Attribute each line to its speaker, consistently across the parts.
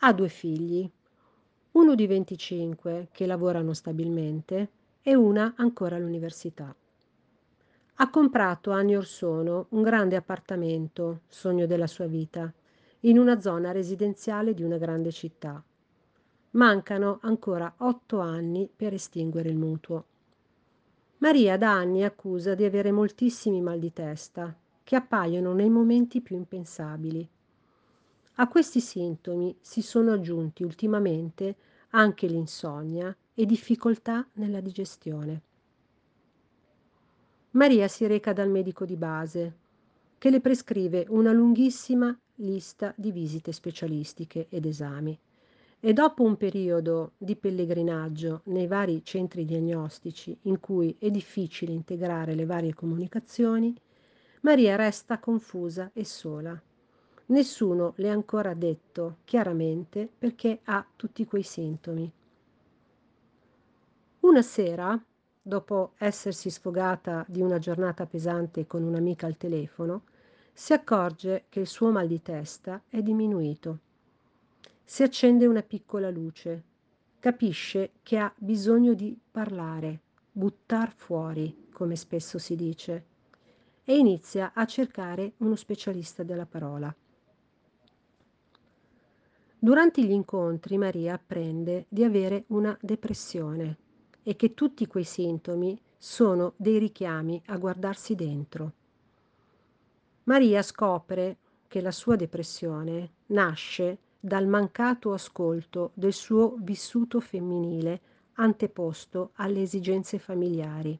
Speaker 1: Ha due figli, uno di 25 che lavorano stabilmente e una ancora all'università. Ha comprato anni or sono un grande appartamento, sogno della sua vita, in una zona residenziale di una grande città. Mancano ancora otto anni per estinguere il mutuo. Maria da anni accusa di avere moltissimi mal di testa, che appaiono nei momenti più impensabili a questi sintomi si sono aggiunti ultimamente anche l'insonnia e difficoltà nella digestione. Maria si reca dal medico di base, che le prescrive una lunghissima lista di visite specialistiche ed esami. E dopo un periodo di pellegrinaggio nei vari centri diagnostici in cui è difficile integrare le varie comunicazioni, Maria resta confusa e sola Nessuno le ha ancora detto chiaramente perché ha tutti quei sintomi. Una sera, dopo essersi sfogata di una giornata pesante con un'amica al telefono, si accorge che il suo mal di testa è diminuito. Si accende una piccola luce. Capisce che ha bisogno di parlare, buttar fuori, come spesso si dice, e inizia a cercare uno specialista della parola. Durante gli incontri Maria apprende di avere una depressione e che tutti quei sintomi sono dei richiami a guardarsi dentro. Maria scopre che la sua depressione nasce dal mancato ascolto del suo vissuto femminile anteposto alle esigenze familiari.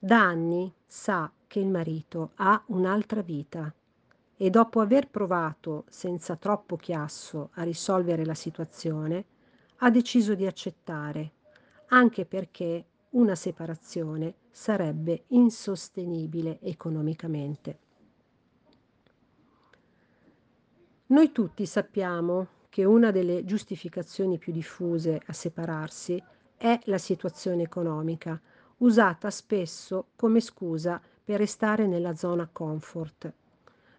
Speaker 1: Da anni sa che il marito ha un'altra vita e dopo aver provato senza troppo chiasso a risolvere la situazione, ha deciso di accettare, anche perché una separazione sarebbe insostenibile economicamente. Noi tutti sappiamo che una delle giustificazioni più diffuse a separarsi è la situazione economica, usata spesso come scusa per restare nella zona comfort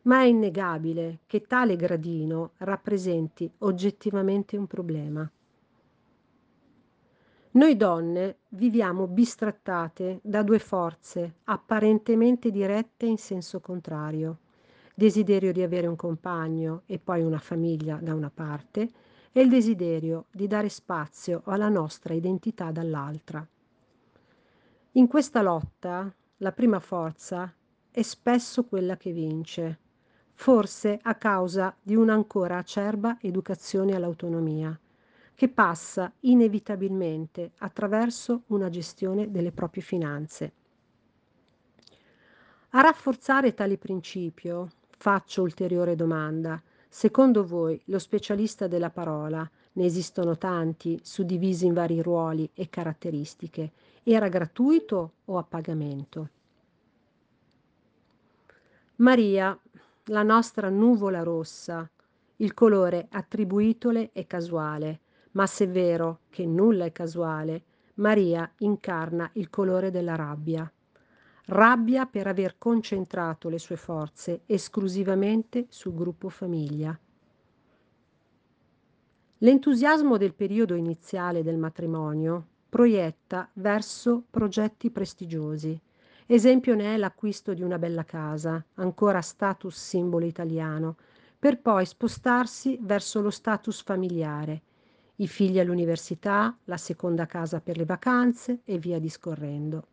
Speaker 1: ma è innegabile che tale gradino rappresenti oggettivamente un problema. Noi donne viviamo bistrattate da due forze apparentemente dirette in senso contrario. Desiderio di avere un compagno e poi una famiglia da una parte e il desiderio di dare spazio alla nostra identità dall'altra. In questa lotta la prima forza è spesso quella che vince forse a causa di un'ancora acerba educazione all'autonomia, che passa inevitabilmente attraverso una gestione delle proprie finanze. A rafforzare tale principio, faccio ulteriore domanda. Secondo voi lo specialista della parola, ne esistono tanti, suddivisi in vari ruoli e caratteristiche, era gratuito o a pagamento? Maria la nostra nuvola rossa. Il colore attribuitole è casuale, ma se è vero che nulla è casuale, Maria incarna il colore della rabbia. Rabbia per aver concentrato le sue forze esclusivamente sul gruppo famiglia. L'entusiasmo del periodo iniziale del matrimonio proietta verso progetti prestigiosi. Esempio ne è l'acquisto di una bella casa, ancora status simbolo italiano, per poi spostarsi verso lo status familiare, i figli all'università, la seconda casa per le vacanze e via discorrendo.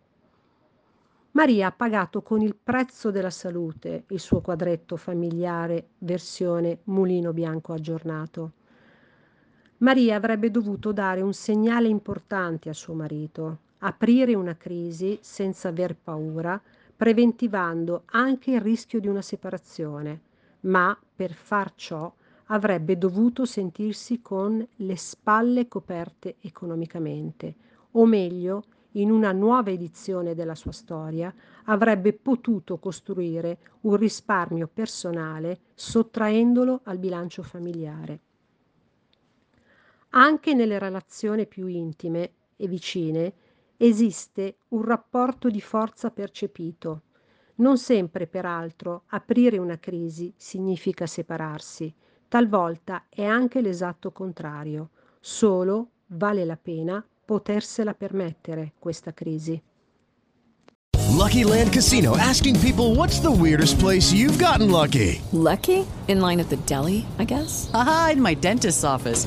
Speaker 1: Maria ha pagato con il prezzo della salute il suo quadretto familiare versione mulino bianco aggiornato. Maria avrebbe dovuto dare un segnale importante a suo marito, aprire una crisi senza aver paura, preventivando anche il rischio di una separazione, ma per far ciò avrebbe dovuto sentirsi con le spalle coperte economicamente, o meglio, in una nuova edizione della sua storia, avrebbe potuto costruire un risparmio personale sottraendolo al bilancio familiare. Anche nelle relazioni più intime e vicine esiste un rapporto di forza percepito. Non sempre, peraltro, aprire una crisi significa separarsi. Talvolta è anche l'esatto contrario. Solo vale la pena potersela permettere questa crisi.
Speaker 2: Lucky Land Casino asking people what's the weirdest place you've gotten lucky?
Speaker 3: Lucky? In line at the deli, I guess.
Speaker 4: Aha, in my dentist's office.